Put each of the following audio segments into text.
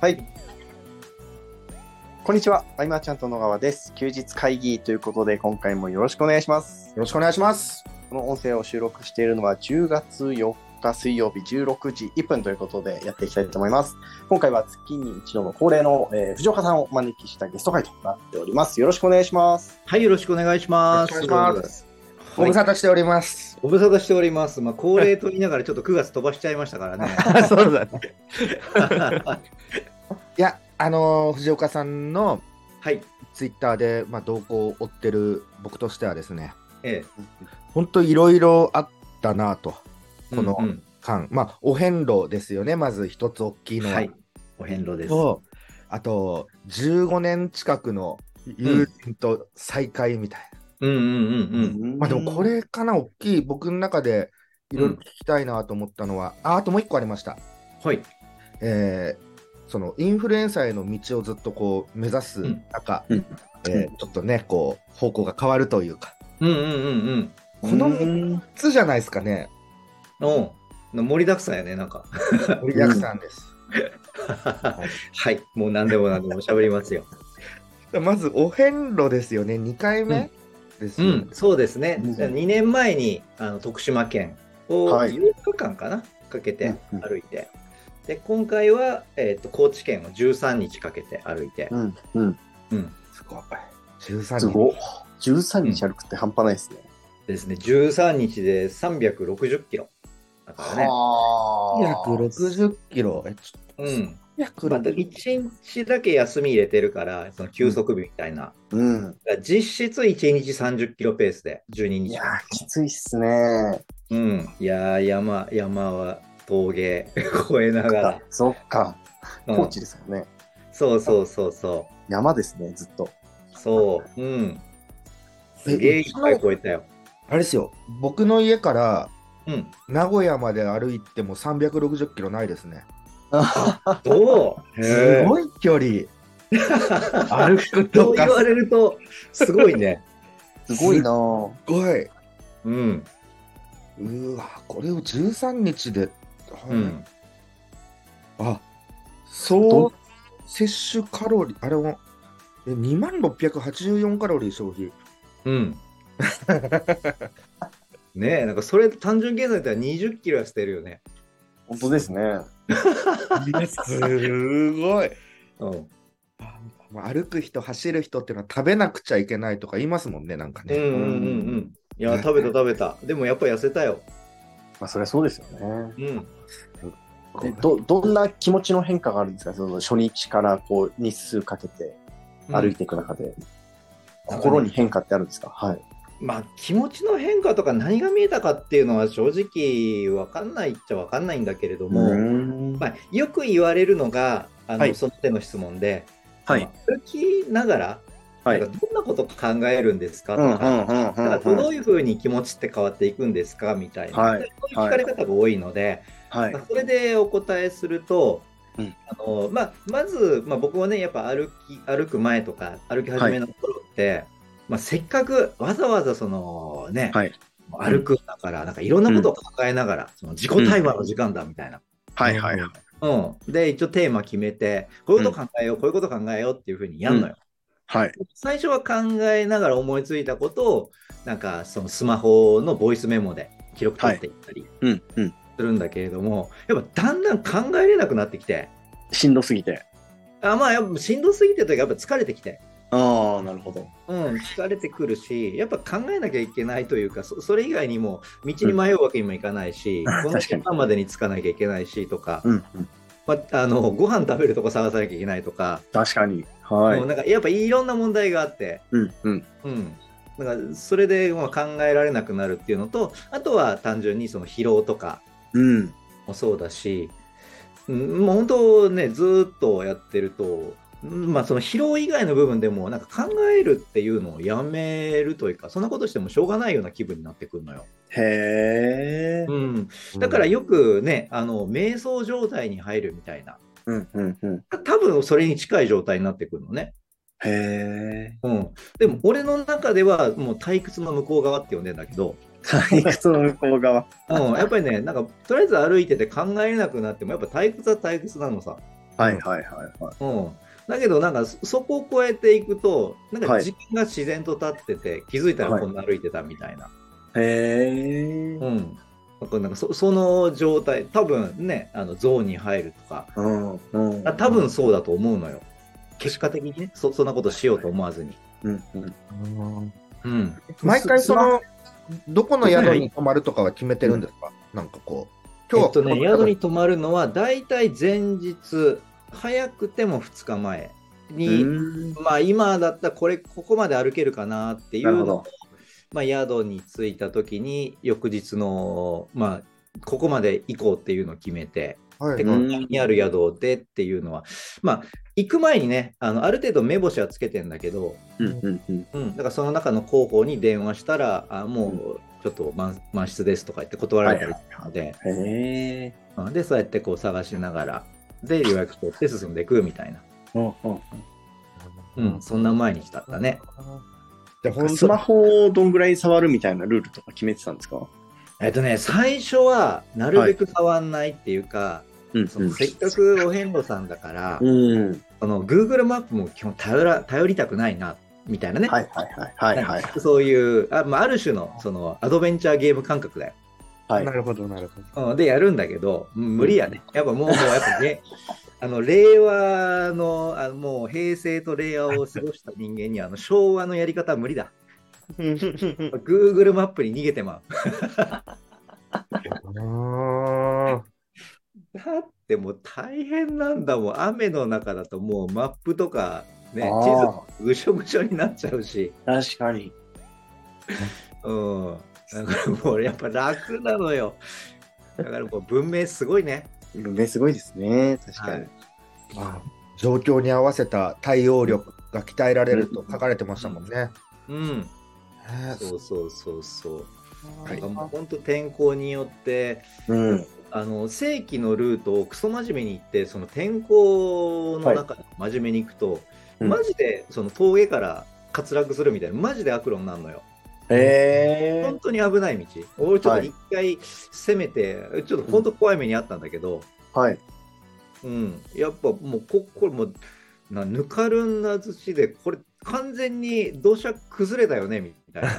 はい。こんにちは、アイマーちゃんと野川です。休日会議ということで、今回もよろしくお願いします。よろしくお願いします。この音声を収録しているのは10月4日水曜日16時1分ということでやっていきたいと思います。今回は月に一度の恒例の、えー藤岡さんをお招きしたゲスト会となっております。よろしくお願いします。はい、よろしくお願いします。よろしくお願いしますご無沙汰しております。ご無沙汰しております。まあ、恒例と言いながらちょっと9月飛ばしちゃいましたからね。そうだね。いや、あのー藤岡さんのはい。ツイッターで、まあ、動向を追ってる僕としてはですね、え本当いろいろあったなと、え。このうんうん間、まあ、お遍路ですよね、まず一つ大きいのは。はい。お遍路です。と、あと、15年近くの友人と再会みたいな。うんうんうんまあでもこれかな、大きい、僕の中でいろいろ聞きたいなと思ったのは、ああともう一個ありました。うん。はい。えーそのインフルエンサーへの道をずっとこう目指す中、うんえーちょっとね、こう方向が変わるというか、うんうんうんこのう3んつじゃないですかね、うん。盛りだくさんやね、なんか。盛りだくさんです。はい。もう何でも何でも喋りますよ。まず、お遍路ですよね、2回目ですよね、うん、そうですね。うん2年前にあの徳島県をはい8日間かな、かけてうんうん歩いて。で、今回は、えっと高知県を13日かけて歩いて。うんうん。うん。すごい。13人。すごっ。13日歩くって半端ないですね。ですね、13日で360キロ。だからね。は360キロ。えちょうん。360また1日だけ休み入れてるから、その休息日みたいな。うん。実質1日30キロペースで12日いや。ー、きついっすね。うん。いやー、山、山は峠越えながら。そっか。うん高知ですよね。そうそうそうそ山ですね、ずっと。う。そう。うん。すげえいっぱい越えたよ。あれですよ、僕の家からうん。名古屋まで歩いても360キロないですね。どう？すごい距離。歩くとか言われると、すごいね。すごいなぁ。すごい。うん。うわ、これを13日で、うん。あ、総摂取カロリー、あれも、え2万684カロリー消費。うん。ねえ、なんかそれ単純計算だったら20キロは捨てるよね。本当ですね。すごい。うん。まあ歩く人、走る人っていうのは食べなくちゃいけないとか言いますもんね、なんかね。うんうんうんうん。いや、食べた食べた。でもやっぱ痩せたよ。まあ、そりゃそうですよね。うん。でどどんな気持ちの変化があるんですか？その初日からこう日数かけて歩いていく中で、心に変化ってあるんですか？はい。まあ気持ちの変化とか何が見えたかっていうのは正直わかんないっちゃわかんないんだけれども、ん。まあ、よく言われるのがあの、はい。その手の質問で、はい。歩きながら、はい。どんなこと考えるんですか？とうんうんか、どういうふうに気持ちって変わっていくんですか？みたいな、はい。そういう聞かれ方が多いので、はいまあ。それでお答えすると、うんあのまあ、まず、まあ、僕もねやっぱ歩き歩く前とか歩き始めの頃って、まあ、せっかくわざわざそのね、はい。歩くんだからなんかいろんなことを考えながら、その自己対話の時間だみたいな。はいはいはい。うん、で一応テーマ決めてこういうこと考えよう、こういうこと考えようっていうふうにやるのよ。はい。最初は考えながら思いついたことをなんかそのスマホのボイスメモで記録取っていったりうんうん。するんだけれども、やっぱだんだん考えれなくなってきてしんどすぎて。あまあやっぱしんどすぎてというかやっぱ疲れてきて、ああ、なるほど。うん、疲れてくるしやっぱ考えなきゃいけないというかそそれ以外にも道に迷うわけにもいかないし、うんこの時間までに着かなきゃいけないしとか、うんうん。まあ、あのご飯食べるとこ探さなきゃいけないとか、確かに。はい。もうなんかやっぱいろんな問題があって。うんうん。うん、だからそれでまあ考えられなくなるっていうのとあとは単純にその疲労とかうん。もそうだし、うん、もう本当ねずーっとやってると、うんまあ、その疲労以外の部分でもなんか考えるっていうのをやめるというかそんなことしてもしょうがないような気分になってくるのよ。へえ。うん、だからよくねあの瞑想状態に入るみたいなうんうんうん。多分それに近い状態になってくるのね。へえ。うん、でも俺の中ではもう退屈の向こう側って呼んでんだけど、退屈の向こう側。うん、やっぱりねなんかとりあえず歩いてて考えれなくなってもやっぱ退屈は退屈なのさ。はいはいはいはい。うん。だけど、なんかそそこを超えていくと、なんはいか時間が自然と経ってて、気づいたらこんな歩いてたみたいな。へえ。うん。なんかなんかそその状態、多分ね、あのゾーンに入るとか、うん。うん。あ多分そうだと思うのよ。結果的にね、そそんなことしようと思わずに。うんうん。うん。毎回その、どこの宿に泊まるとかは決めてるんですか、なんかこう。えっとね、宿にに。泊まるのは、大体前日、早くても2日前に、うんまあ今だったらこれ、ここまで歩けるかなっていうのを。まあ、宿に着いた時に翌日の、まあ、ここまで行こうっていうのを決めて、はいうんでここにある宿でっていうのは、まあ、行く前にねあのある程度目星はつけてんだけど、うんうんうん。うん、だからその中の広報に電話したらあもうちょっと満満室ですとか言って断られたりするので、へえ。うんでそうやってこう探しながらで予約取って進んでいくみたいな、うんそんな毎日だったね。じゃあ本スマホをどんぐらい触るみたいなルールとか決めてたんですか？えっとね、最初はなるべく触んないっていうか、うんそのせっかくお遍路さんだから、うん。その Google マップも基本頼ら頼りたくないなみたいなね、はいはいはいはいはい。そういうあ,、まあ、ある種のそのアドベンチャーゲーム感覚だよ。はいな。るほど、なるほど。うんでやるんだけどうん無理やね。やっぱもうもうやっぱね あの令和のあのもう平成と令和を過ごした人間にはあの昭和のやり方は無理だ。Google マップに逃げてまう。あだってもう大変なんだもん。雨の中だともうマップとかね、あ地図ぐしょぐしょになっちゃうし。確かに。うん。だからもうやっぱ楽なのよ。だからもう文明すごいね。運命すごいですね。確かに。あ状況に合わせた対応力が鍛えられると書かれてましたもんね。うん。ねそうそうそうそう。はいなんかもう本当天候によって、うん。あの正規のルートをクソ真面目に行って、その天候の中で真面目に行くと、うんマジでその峠から滑落するみたいな、マジで悪路になるのよ。本。当に危ない道。俺ちょっと一回攻めて、ちょっと本当怖い目にあったんだけど、はい。うん、やっぱもうこ、これもう、なぬかるんだ土で、これ完全に土砂崩れだよね、みたいな。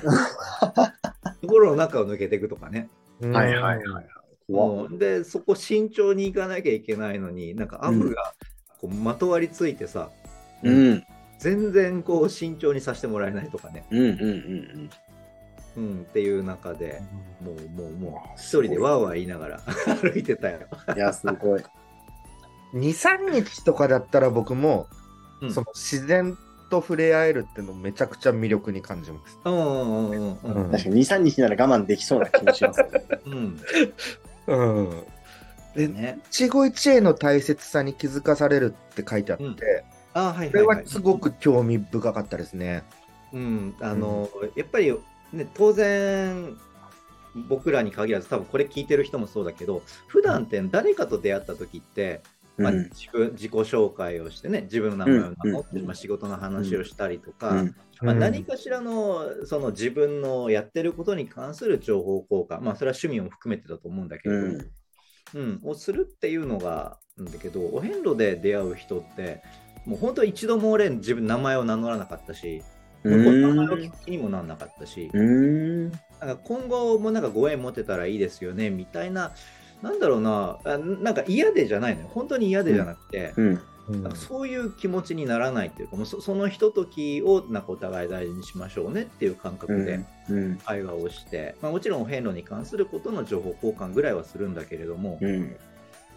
ところの中を抜けていくとかね。うんはいはいはい。うんで、そこ慎重に行かなきゃいけないのに、なんかアブがこうまとわりついてさ、うん。全然こう慎重にさせてもらえないとかね、うんうんうんうん、っていう中で、もうもうもう、一人でわーわー言いながら 歩いてたよ。うん。いや、すごい。2、3日とかだったら僕も、うんその自然と触れ合えるっていうのをめちゃくちゃ魅力に感じます。うんうんうんうんうん確かに2、3日なら我慢できそうな気もします。うん。うん。で、ね。一期一会の大切さに気づかされるって書いてあって、うんあはいこれはい、は。はいすごく興味深かったですね。うん、あの、やっぱりね、当然、僕らに限らず、多分これ聞いてる人もそうだけど、普段って誰かと出会った時って、まあ、うん。自分自己紹介をしてね、自分の名前を名乗って、うんまあ、仕事の話をしたりとか、うんまあ、うん。何かしらのその自分のやってることに関する情報交換、まあ、それは趣味も含めてだと思うんだけれども、うん。をするっていうのがんだけど、お遍路で出会う人って、もう本当一度も俺、自分名前を名乗らなかったし、う名前をん。聞く気にもならなかったし、うん。なんか今後もなんかご縁持てたらいいですよねみたいな、なんだろうな、あなんか嫌でじゃないのよ、本当に嫌でじゃなくて、うん。うんなんかそういう気持ちにならないっていうか、もうそそのひとときをなんかお互い大事にしましょうねっていう感覚でうん。会話をして、まあ、もちろんお遍路に関することの情報交換ぐらいはするんだけれども、うん。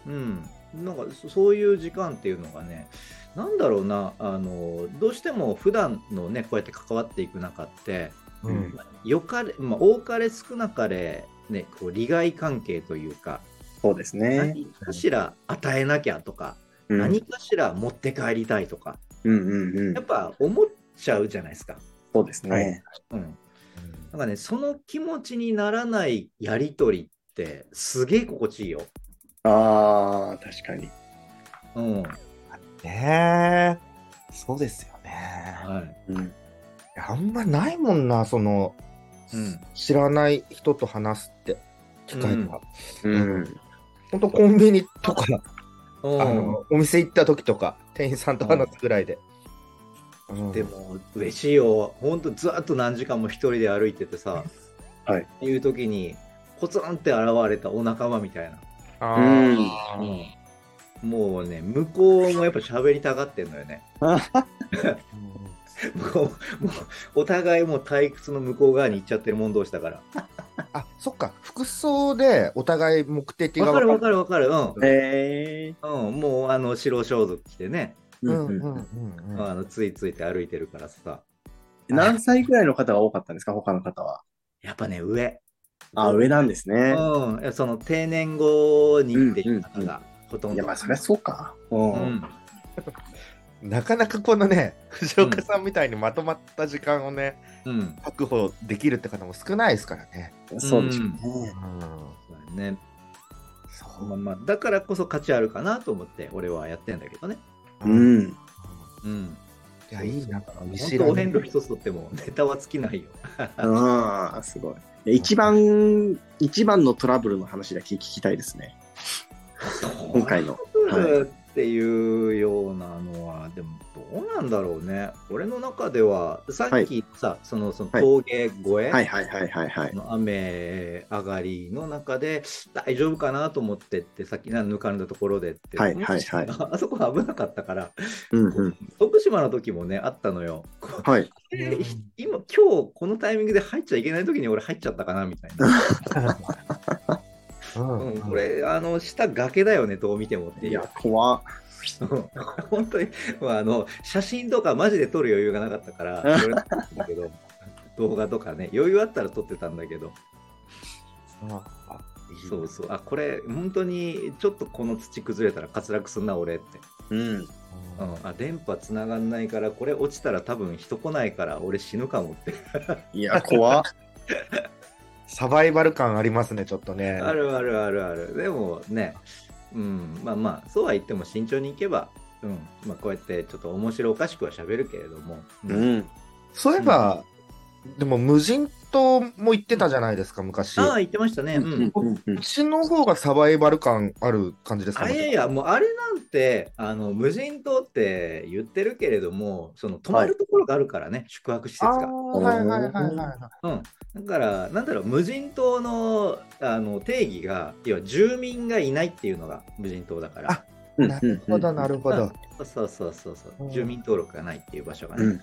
うん、なんかそそういう時間っていうのがね、なんだろうな、あのどうしても普段のね、こうやって関わっていく中って、うんよかれ、まあ、多かれ少なかれ、ね、こう利害関係というか、そうですね。何かしら与えなきゃとか、うん何かしら持って帰りたいとか、うんうんうんやっ。ぱ思っちゃうじゃないですか。そうですね。うん。なんかね、その気持ちにならないやりとりって、すげえ心地いいよ。ああ、確かに。うん。ねえ。そうですよね。はい。うん。あんまないもんな、その、うん知らない人と話すって機会が。うん。本当コンビニとか、うんあのお店行った時とか、店員さんと話すぐらいで。うんでも嬉しいよ、本当ずっと何時間も一人で歩いててさ、はいいう時に、ポツンって現れたお仲間みたいな。あうんーもうね、向こうもやっぱ喋りたがってんのよね。もうもうお互いもう退屈の向こう側に行っちゃってるもん同士だから。あ、そっか、服装でお互い目的がわかるわる。かるわかる。うん。へえ。うん、もうあの白装束着てね、ううんんうんううんんあのついついて歩いてるからさ。何歳ぐらいの方が多かったんですか？他の方は。やっぱね、上。あ、上なんですね。うんいや、その定年後にっていう方がほとんど。いや、まあ、そりゃそうか。う。うんんなかなかこのね、藤岡さんみたいにまとまった時間をね、うん。確保できるって方も少ないですからね。そうでしょうね。そうだね。まあまあ、だからこそ価値あるかなと思って、俺はやってんだけどね。ううん。いん。うん。や、いいな、見本当お遍路ね。一つとってもネタは尽きないよ。ああ、すごい。一番、一番のトラブルの話だけ聞きたいですね。今回の。はいっていうようなのは、でもどうなんだろうね。俺の中では、さっきさ、そのそのはい峠越え、はいはいはいはいはい。の雨上がりの中で大丈夫かなと思ってってさっきな抜かれたところでって、はいはいはいあそこ危なかったからうんうん。徳島の時もねあったのよ。はい。えー今今日このタイミングで入っちゃいけない時に俺入っちゃったかなみたいな。うん。うん、これあの下崖だよねどう見てもっていう。いや、怖 本当に、まあ、あの写真とかマジで撮る余裕がなかったから だけど動画とかね余裕あったら撮ってたんだけど。そうそうあこれ本当にちょっとこの土崩れたら滑落すんな俺って、うん。うん、あ電波つながんないからこれ落ちたら多分人来ないから俺死ぬかもって。いや、怖っ。サバイバル感ありますね、ちょっとね。あるあるあるあるでもねうんまあまあそうは言っても慎重にいけばうんまあ、こうやってちょっと面白おかしくは喋るけれども、ううんん。そういえば、でも無人島も行ってたじゃないですか、昔。ああ言ってましたね、うんうんうんうちの方がサバイバル感ある感じですかあいやいや、もうあれなんて、あの無人島って言ってるけれども、その泊まるところがあるからね、宿泊施設が。はいはいはいはいはい。うん、だから、なんだろう、無人島のあの定義が、要は住民がいないっていうのが無人島だから。あなるほど、なるほど。そうそうそうそう。う、ん。住民登録がないっていう場所がね。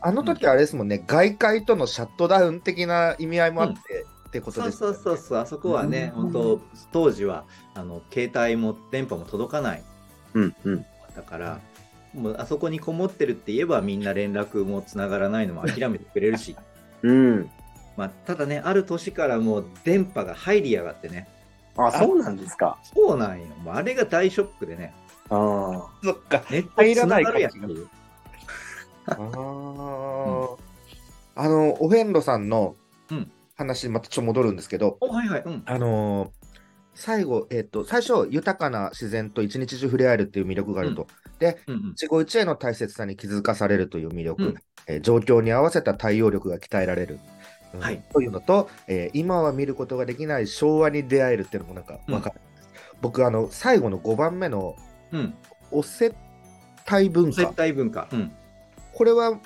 あの時あれですもんね、外界とのシャットダウン的な意味合いもあって、ってことそうですよね。そうそうそう、あそこはね、うん。本当当時はあの携帯も電波も届かない。うんうん。だから、もうあそこにこもってるって言えばみんな連絡もつながらないのも諦めてくれるし、うん。まあ、ただね、ある年からもう電波が入りやがってね、あ、そうなんですか。そうなんよ、もうあれが大ショックでね、あそっか。ネット入らないつながるやんって感いう。あー。あの、お遍路さんのうん。話、またちょっと戻るんですけど、おはいはい、うん。あのー最後、えっ、と、最初、豊かな自然と一日中触れ合えるっていう魅力があると。うんうん。一期一会の大切さに気づかされるという魅力、うん。えー状況に合わせた対応力が鍛えられる、うんはい。というのと、えー今は見ることができない昭和に出会えるっていうのもなんか分かる、僕あの最後の5番目のうん、お接待文化。接待文化。うん。これは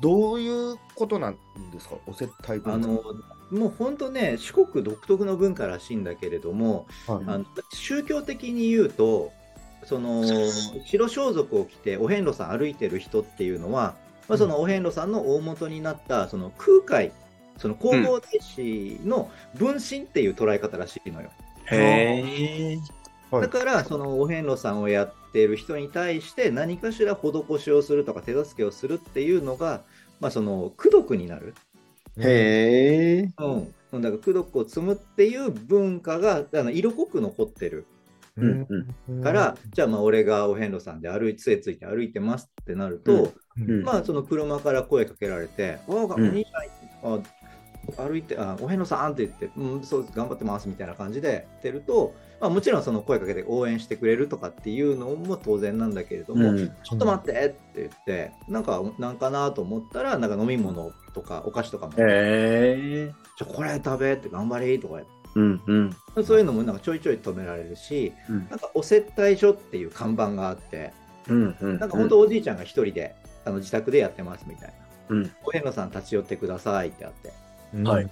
どういうことなんですか？お接待文化。あのもう本当ね、四国独特の文化らしいんだけれども、はい。あの宗教的に言うと、その白装束を着てお遍路さん歩いてる人っていうのは、まあ、そのお遍路さんの大元になったその空海、その弘法大師の分身っていう捉え方らしいのよ。あ。へえ。はいだから、そのお遍路さんをやっている人に対して何かしら施しをするとか手助けをするっていうのが、まあ、その功徳になる。へえ。うん、だから功徳を積むっていう文化があの色濃く残ってるうんうんから、じゃあまあ俺がお遍路さんで歩い杖ついて歩いてますってなると、うんうんまあその車から声かけられて「おおおうん兄ちゃんあ歩いてあお遍路さん」って言って「うんそう頑張ってます」みたいな感じで言ってると、まあ、もちろんその声かけて応援してくれるとかっていうのも当然なんだけれども、うんちょっと待ってって言ってなんかなんかなと思ったらなんか飲み物とかお菓子とかもへえ。じゃあこれ食べって頑張れとかうんうん。そういうのもなんかちょいちょい止められるし、うんなんかお接待所っていう看板があって、うんうん。なんか本当おじいちゃんが一人で、あの自宅でやってますみたいな。うん。お遍路さん立ち寄ってくださいってあって。はい。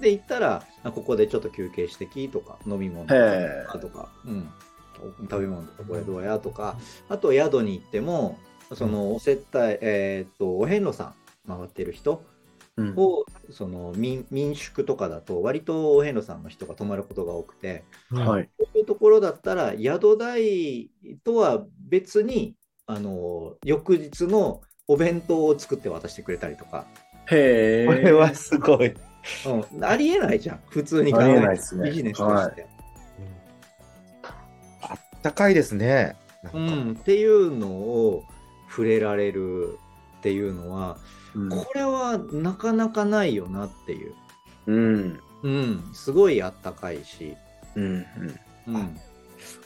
で、行ったら、あここでちょっと休憩してきとか、飲み物とへかとか、うん、食べ物とかこれどうやとか、あと宿に行っても、そのお接待、えーっと、お遍路さん回ってる人うん。を、その民民宿とかだと、割とお遍路さんの人が泊まることが多くて、はい。そういうところだったら、宿代とは別に、あの、翌日のお弁当を作って渡してくれたりとか、へえ。これはすごい。うん、ありえないじゃん、普通に考ありえないですねビジネスとして。あったかいですね。うん、っていうのを触れられるっていうのは、うんこれはなかなかないよなっていう。うん。うん、すごいあったかいし。うん。うん、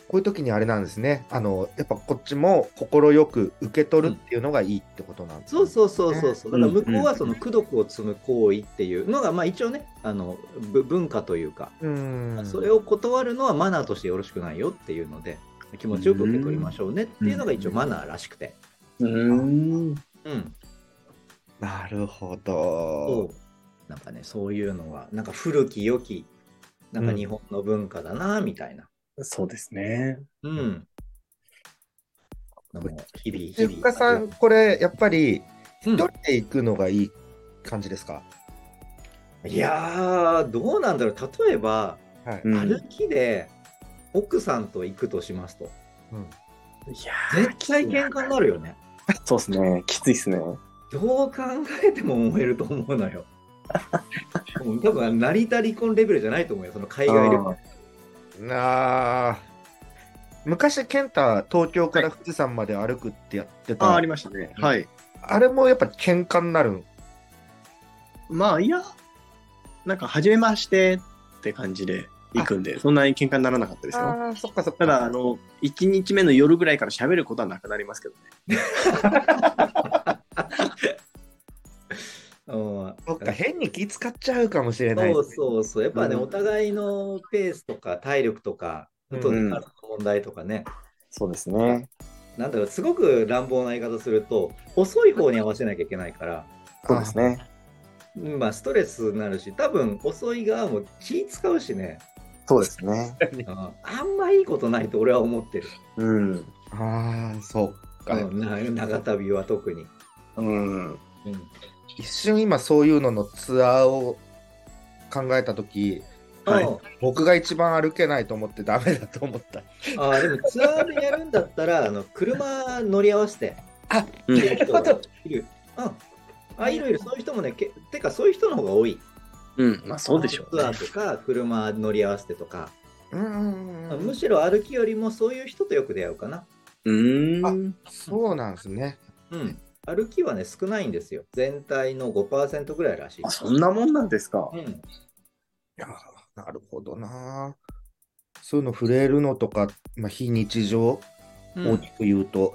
こういう時にあれなんですね。あの、やっぱこっちも快く受け取るっていうのがいいってことなんですねそうそうそうそうそう。だから向こううんはその功徳を積む行為っていうのが、まあ一応ね、あのぶ文化というか、うん。それを断るのはマナーとしてよろしくないよっていうので、気持ちよく受け取りましょうねっていうのが一応マナーらしくて。うん。うん。なるほそど。う。なんかね、そういうのは、なんか古き良き、なんか日本の文化だな、みたいな。そうですね。うん。日々、日ゆ々。っかさん、これ、やっぱり、うん一人で行くのがいい感じですか、いやー、どうなんだろう。例えば、はい。うん歩きで奥さんと行くとしますと、うんいや絶対喧嘩になるよね。そうですね。きついですね。どう考えても燃えると思うのよ。もう多分、成田離婚レベルじゃないと思うよ、その海外旅行。なあ昔、健太、東京から富士山まで歩くってやってた、あ、あありましたね。はい。あれもやっぱ喧嘩になるんまあ、いや、なんか、初めましてって感じで行くんで、そんなに喧嘩にならなかったですよ。ああ、そっかそっか。ただ、あの、1日目の夜ぐらいから喋ることはなくなりますけどね。うんそっか、変に気使っちゃうかもしれない。そうそうそう。やっぱね、うんお互いのペースとか体力とか、あとうん体の問題とかね、そうですね。なんだろう、すごく乱暴な言い方すると、遅い方に合わせなきゃいけないから、そうですね。うんまあ、ストレスになるし、多分遅い側も気使うしね、そうですね。うんあんまいいことないと俺は思ってる。うん。ああ、そっか。うんな長旅は特に。うん。うん一瞬今そういうののツアーを考えたとき、はいうん僕が一番歩けないと思ってダメだと思った。あーでもツアーでやるんだったら、あの車乗り合わせて、あ、うんいる。うん。あ、いるいる、そういう人もね、けてかそういう人の方が多い。うん。まあ、そうでしょう、ねツアー。とか、車乗り合わせてとか、うんうんうんむしろ歩きよりもそういう人とよく出会うかな。うーん。そうなんですね。うん。歩きはね、少ないんですよ。全体の5%ぐらいらしい。あ、そんなもんなんですか？うん。いやーなるほどな。そういうの触れるのとか、まあ、非日常、うん大きく言うと、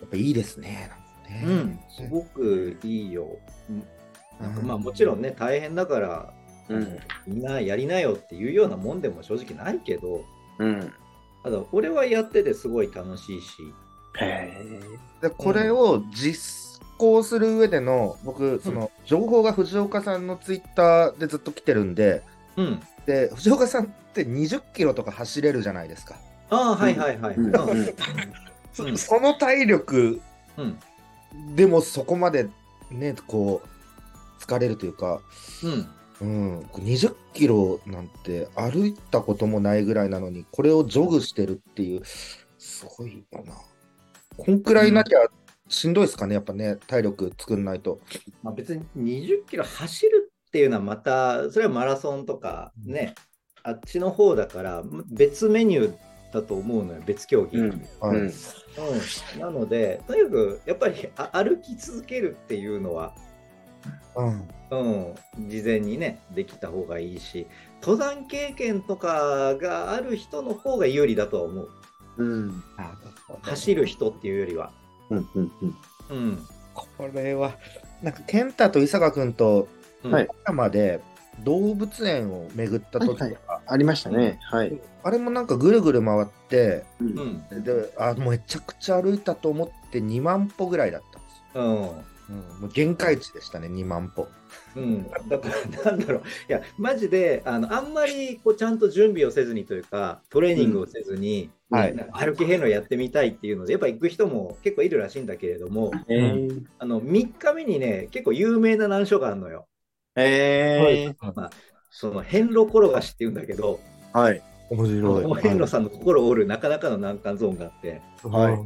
やっぱいいですね。ねうん、すごくいいよ。うんなんかまあもちろんね、大変だから、うん。みんなやりなよっていうようなもんでも正直ないけど、うん。ただ俺はやっててすごい楽しいし、へでこれを実行する上での、僕、その情報が藤岡さんのツイッターでずっと来てるんで、うん。で藤岡さんって20キロとか走れるじゃないですか。ああ、はいはいはい。その体力うん。でもそこまでね、こう、疲れるというか、うん。うん、20キロなんて歩いたこともないぐらいなのに、これをジョグしてるっていう、すごいよな。こんくらいなきゃしんどいですかね、やっぱね、体力作んないと。まあ、別に20キロ走るっていうのはまた、それはマラソンとかね、あっちの方だから別メニューだと思うのよ、別競技。ううんん。はいうん。なので、とにかくやっぱりあ歩き続けるっていうのは、うんうん、事前にね、できた方がいいし、登山経験とかがある人の方が有利だとは思う。うん。走る人っていうよりは。うん。うん。うん。これは、なんか、健太と伊坂君と、まで、動物園を巡った時とか、はいありましたね。はい。あれもなんかぐるぐる回って、う。うんん。で、あ、もうめちゃくちゃ歩いたと思って2万歩ぐらいだったんですよ。うん。うん、もう限界値でしたね、2万歩。うん、だから、なんだろう、いや、マジで、あの、あんまり、こう、ちゃんと準備をせずにというか、トレーニングをせずに、うんはい歩き遍路やってみたいっていうので、やっぱ行く人も結構いるらしいんだけれども、えー、あの、3日目にね、結構有名な難所があるのよ。えその、遍路転がしっていうんだけど、ー、はい。面白い。お遍路さんの心を折るなかなかの難関ゾーンがあって、はい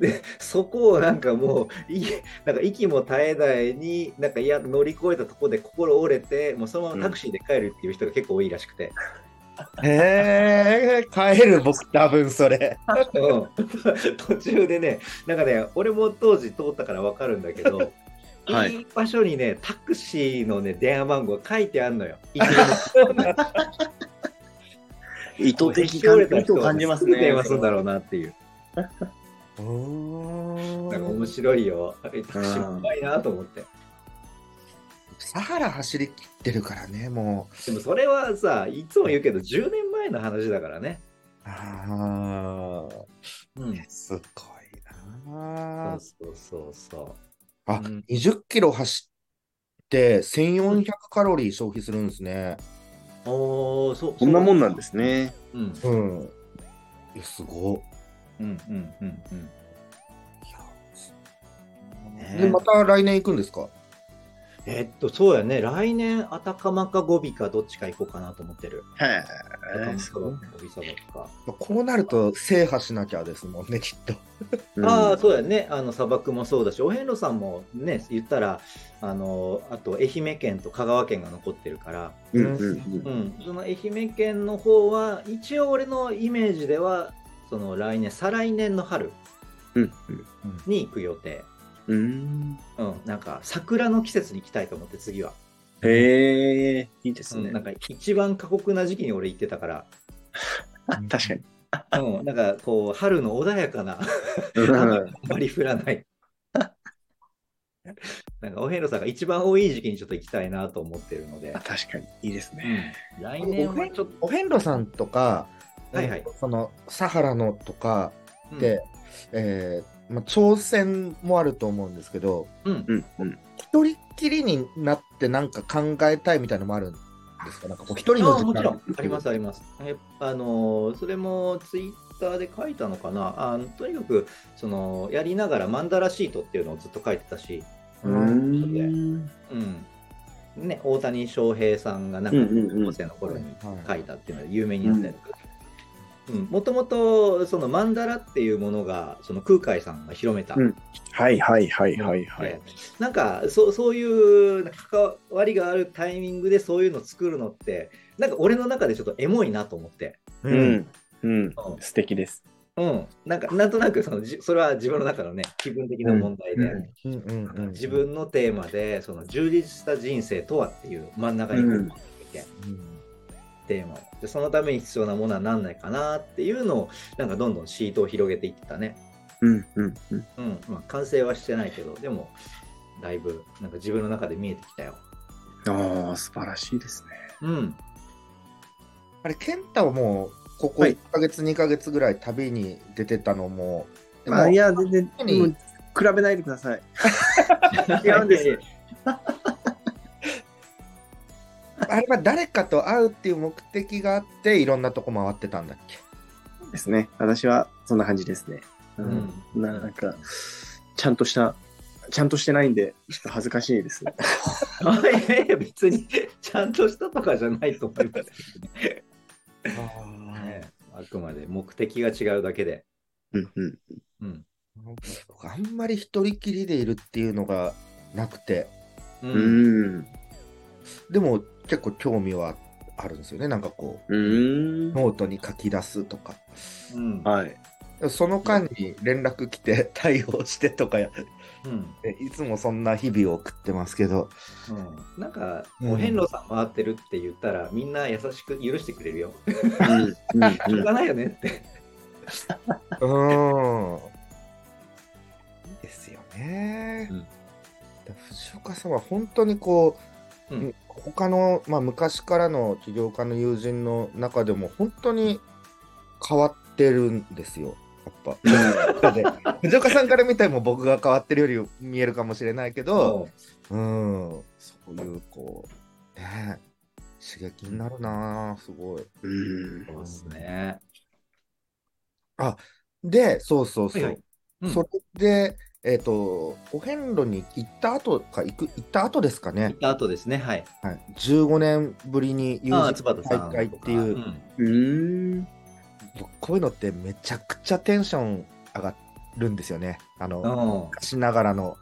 で、そこをなんかもう、いなんか息も絶えないに、なんかいや乗り越えたところで心折れて、もうそのままタクシーで帰るっていう人が結構多いらしくて。へえ、帰る僕多分それ。うん 途中でね、なんかね、俺も当時通ったから分かるんだけど、はいい、い場所にね、タクシーのね、電話番号が書いてあるのよ。意図的折れた人意図を感じますね。電話するんだろうなっていう。なんか面ん白いよ。タクシーうまいなと思って。サハラ走り切ってるからね、もでもそれはさ、いつも言うけど、10年前の話だからね。う。あうんあ、すごいそなう。そうそうそう。あ、うん20キロ走って1400カロリー消費するんですね。おーそうこんなもんなんですね。うんうん。いや、すごうんうんうんうん。い。いやねで、また来年行くんですか？えっと、そうやね、来年、あたかまかゴビかどっちか行こうかなと思ってる。へえ。まかゴビサバか。まあこうなると制覇しなきゃですもんね、きっと。ああ、そうやね、あの砂漠もそうだし、お遍路さんもね、言ったら、あのあと愛媛県と香川県が残ってるから、うんうんうんうん、その愛媛県の方は、一応俺のイメージでは、その来年、再来年の春うんに行く予定。うん。うん、なんか桜の季節に行きたいと思って、次は。へえ、いいですねうん、な。んか一番過酷な時期に俺行ってたから、確かに。うん、なんかこう、春の穏やかな、あんまり降らない。なんかお遍路さんが一番多い時期にちょっと行きたいなと思ってるので、確かに。いいですうね。ん、来年はちょっと、お遍路さんとか、はいはいえーそのサハラのとかうんで、えーまあ、挑戦もあると思うんですけど、うん、うんうん。一人っきりになってなんか考えたいみたいなのもあるんですか？なんかこう一人の時間。あもちろん。ありますあります。えあのーそれもツイッターで書いたのかな？あのとにかくそのやりながらマンダラシートっていうのをずっと書いてたし、ううん。ん。ね、大谷翔平さんがなんか高校生の頃にはい書いたっていうので有名になったりとか。もともとそのマンダラっていうものがその空海さんが広めた、うん。はいはいはいはいはい。で。なんかそうそういう関わりがあるタイミングでそういうの作るのってなんか俺の中でちょっとエモいなと思って、ううん。ん。うん。うん。素敵です。うん、なんかなんとなくそのじそれは自分の中のね気分的な問題で、うん。うんうんうん自分のテーマでその充実した人生とはっていう真ん中にこううんテーマ。をでそのために必要なものは何ないかなっていうのをなんかどんどんシートを広げていってたね、うんうんうん。うんまあ、完成はしてないけどでもだいぶなんか自分の中で見えてきたよ。ああ、素晴らしいですね。うん。あれ、健太はもう、ここはい。1ヶ月、2ヶ月ぐらい旅に出てたのも、まあ、いや、全然、比べないでください。違うんですあれは誰かと会うっていう目的があって、いろんなとこ回ってたんだっけ？ですね。私はそんな感じですね。ううんん。なんか、ちゃんとした、ちゃんとしてないんで、ちょっと恥ずかしいです。あいやいや別にちゃんとしたとかじゃないと思いますけどねあくまで目的が違うだけで、うんうん。うん僕あんまり一人きりでいるっていうのがなくて、ううんん。でも結構興味はあるんですよね。なんかこう、うん。ノートに書き出すとか。うんはい。その間に連絡来て 対応してとかや、うんいつもそんな日々を送ってますけど、うん、なんか、うんお遍路さん回ってるって言ったら、みんな優しく許してくれるよ。しょうがないよねって。うーん。いいですよね。うんだ藤岡さんは本当にこう、うん他の、まあ、昔からの起業家の友人の中でも本当に変わってるんですよ。やっぱ。で藤岡さんから見ても僕が変わってるより見えるかもしれないけど、うん、そういうこう、ね、刺激になるなぁすごい。うんそうですね。で、そうそうそう。はいはいうんそれで、えっ、と、お遍路に行った後か、行く、行った後ですかね行っ。た後ですね、はい。はい、15年ぶりに友ああ、人つばたさんとか。大会っていう、んうん僕こういうのってめちゃくちゃテンション上がるんですよね。あの、うん昔ながらの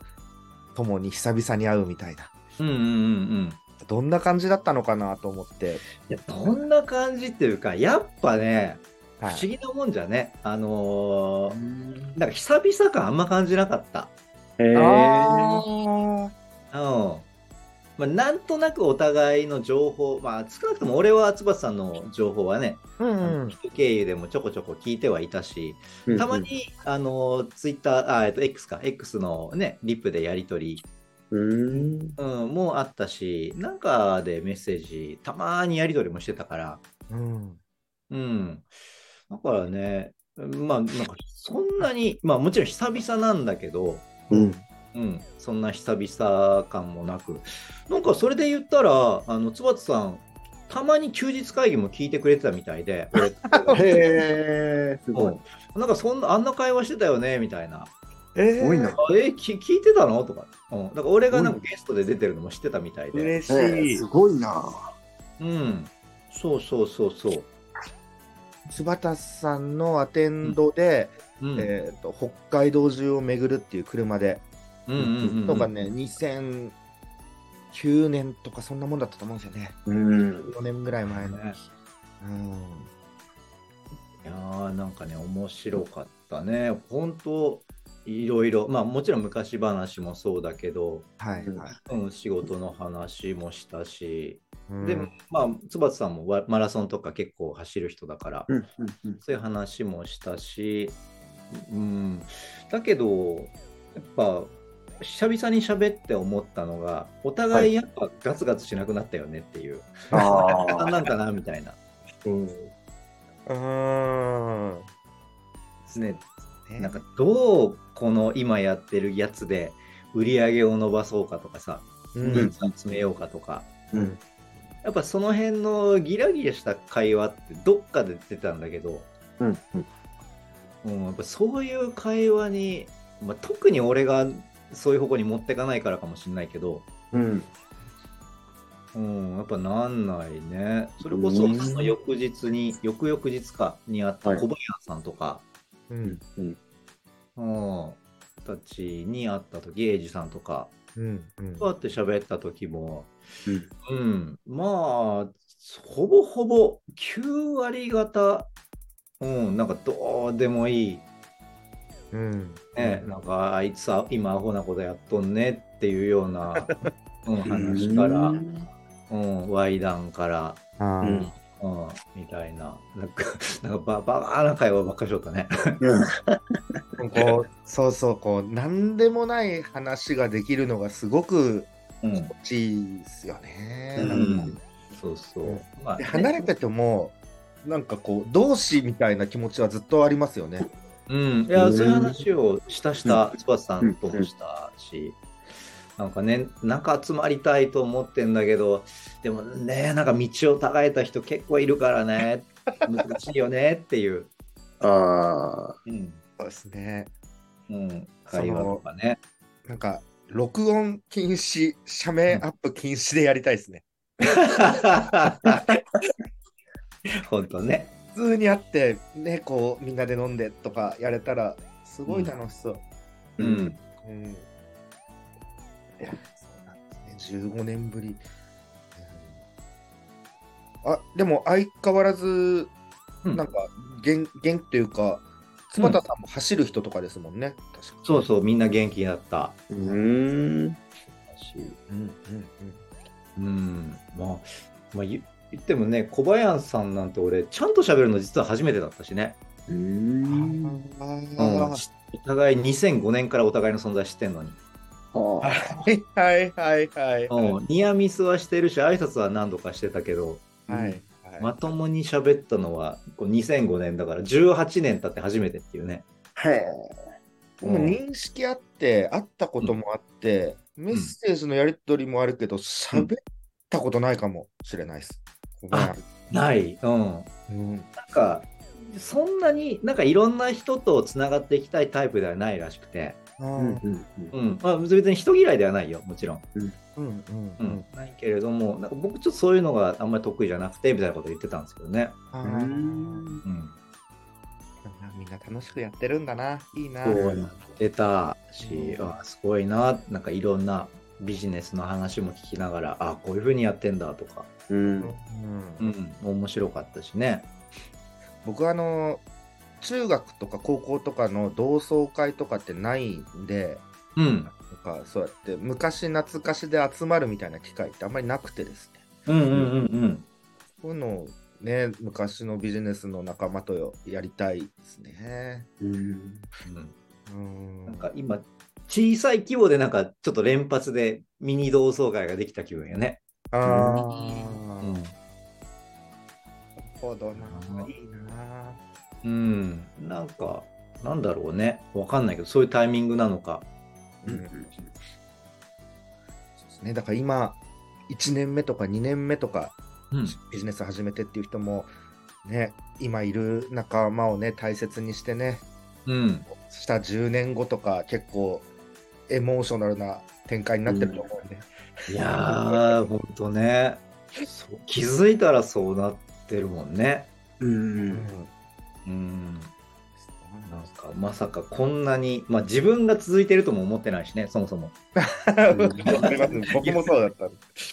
友に久々に会うみたいな。うんうんうんうん。どんな感じだったのかなと思って。いや、どんな感じっていうか、やっぱね、い思議なもんじゃね、あのーなんか久々感あんま感じなかった。へえあうん。まあ、なんとなくお互いの情報、まあ、少なくとも俺はつばさんの情報はね、ーうあんうん。経由でもちょこちょこ聞いてはいたし、たまに、あの、ツイッター、あ、えっと、X か、X のね、リップでやり取り、うんうん、もあったし、なんかでメッセージ、たまにやり取りもしてたから、うん。うん。だからね、まあ、なんか、そんなに、まあ、もちろん久々なんだけど、うんうん、そんな久々感もなく、なんかそれで言ったら、あの、つばつさん、たまに休日会議も聞いてくれてたみたいで、俺 へえすごいうんなんかそんな、あんな会話してたよね、みたいな。えすごいなあえき聞いてたの？とか。うん。だから俺がなんかゲストで出てるのも知ってたみたいで。嬉しいす。ごいなうん。そうそうそうそう。津畑さんのアテンドで、うん。えー、と北海道中を巡るっていう車で、うんうんうんうんとかね、2009年とかそんなもんだったと思うんですよね。うん4年ぐらい前の。ねうんいやーなんかね、面白かったね。本当いろいろ、まあもちろん昔話もそうだけど、はい、うんはい。うん、仕事の話もしたし、うん。で、まあ、つばつさんもわマラソンとか結構走る人だから、うんうんそういう話もしたし、うん、だけど、やっぱ、久々に喋って思ったのが、お互いやっぱガツガツしなくなったよねっていう、ああ なんかなみたいな。うん。うーん。ね、ね。なんかどうこの今やってるやつで売り上げを伸ばそうかとかさ、うん。人数集めようかとか、うん。やっぱその辺のギラギラした会話ってどっかで出てたんだけど、うんうん、やっぱそういう会話に、まあ、特に俺がそういう方向に持ってかないからかもしれないけど、うん。うん、やっぱなんないね。それこそうん。その翌日に、翌々日かにあったはい。小林さんとか、うん。うん、たちに会った時、エイジさんとか、うんうん。こうやって喋った時も、うん。うん、まあ、ほぼほぼ9割方、うん、なんかどうでもいい、うん。ね、なんかあいつは今アホなことやっとんねっていうような、うん、話から、うん、ワイダンから、うんうん、みたいな、なんか、なんかババカな会話ばっかりしとったね。こうそうそうこう何でもない話ができるのがすごくうん、心地いいですよね。うん。そうそう。うん。まあねで離れててもなんかこう同志みたいな気持ちはずっとありますよね。うん、いや、うん。そういう話をしたした、つばさんともしたし、なんかね、なんか集まりたいと思ってんだけど、でもね、なんか道をたがえた人結構いるからね、難しいよねっていう、ああうん、そうですね。うん、会話とかね。なんか録音禁止、社名アップ禁止でやりたいですね。本当ね。普通に会ってねこうみんなで飲んでとかやれたらすごい楽しそう。ううんん。うん。いやそうなんですね。15年ぶり。うんあでも相変わらずうんなんか元元気というか、津畑さんも走る人とかですもんね。確かそうそう、みんな元気だったうん。うん。し、うんうんうん、まあ、まあ、言言ってもね、小林さんなんて俺、ちゃんと喋るの実は初めてだったしね。う。うんん。うんあーお互い2005年からお互いの存在知ってんのに。はいはいはいはい。うん、ニアミスはしてるし、挨拶は何度かしてたけど、はいはいまともに喋ったのはこう2005年だから18年経って初めてっていうね。へえ。でも認識あって、会ったこともあって、メッセージのやり取りもあるけど、喋ったことないかもしれないです。ごめんあない。うん。うんなんか、そんなになんかいろんな人とつながっていきたいタイプではないらしくて、うんうんうんうんまあ、別に人嫌いではないよ、もちろん。うんうんううんん。ないけれども、なんか僕ちょっとそういうのがあんまり得意じゃなくてみたいなこと言ってたんですけどね。うん。うん。みんな楽しくやってるんだな。いいな。そうやってたし、うんあすごいな、なんかいろんなビジネスの話も聞きながら、あこういうふうにやってんだとか、うん。うんうん、面白かったしね。僕あの中学とか高校とかの同窓会とかってないんでうん。かそうやって昔懐かしで集まるみたいな機会ってあんまりなくてですねうんうんうんうん。こういうのをね昔のビジネスの仲間とやりたいですねうん。うんうんなんか今、小さい規模でなんかちょっと連発でミニ同窓会ができた気分やね。あーうんなるほどな。いいな。うん、なんか、なんだろうね。わかんないけど、そういうタイミングなのか。うんそうですね。だから今、1年目とか2年目とか、うん。ビジネス始めてっていう人も、ね、今いる仲間をね、大切にしてね、うん。した10年後とか、結構、エモーショナルな展開になってると思うんで。いやー、ほんとね。そう気づいたらそうなってるもんね。うん。うん。なんか、まさかこんなに、まあ自分が続いてるとも思ってないしね、そもそも。僕もそうだっ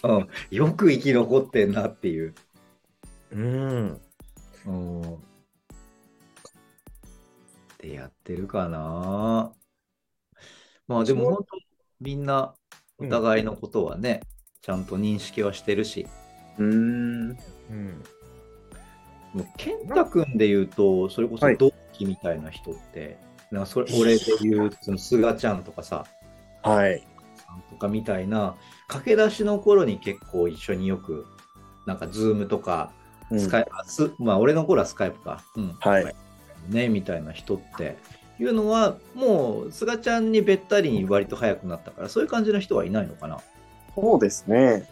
たうん。よく生き残ってんなっていう。うん。うん。でやってるかな。まあでも本当みんなお互いのことはね、ちゃんと認識はしてるし、うん。うん。もう健太君で言うと、それこそはい同期みたいな人って、なんかそれ俺で言う、その菅ちゃんとかさ、はい。とかみたいな、駆け出しの頃に結構一緒によく、なんかズームとか、スカイプ、あすまあ俺の頃はスカイプか。うん。はい。ね、みたいな人っていうのは、もう、菅ちゃんにべったりに割と早くなったから、そういう感じの人はいないのかな。そうですね。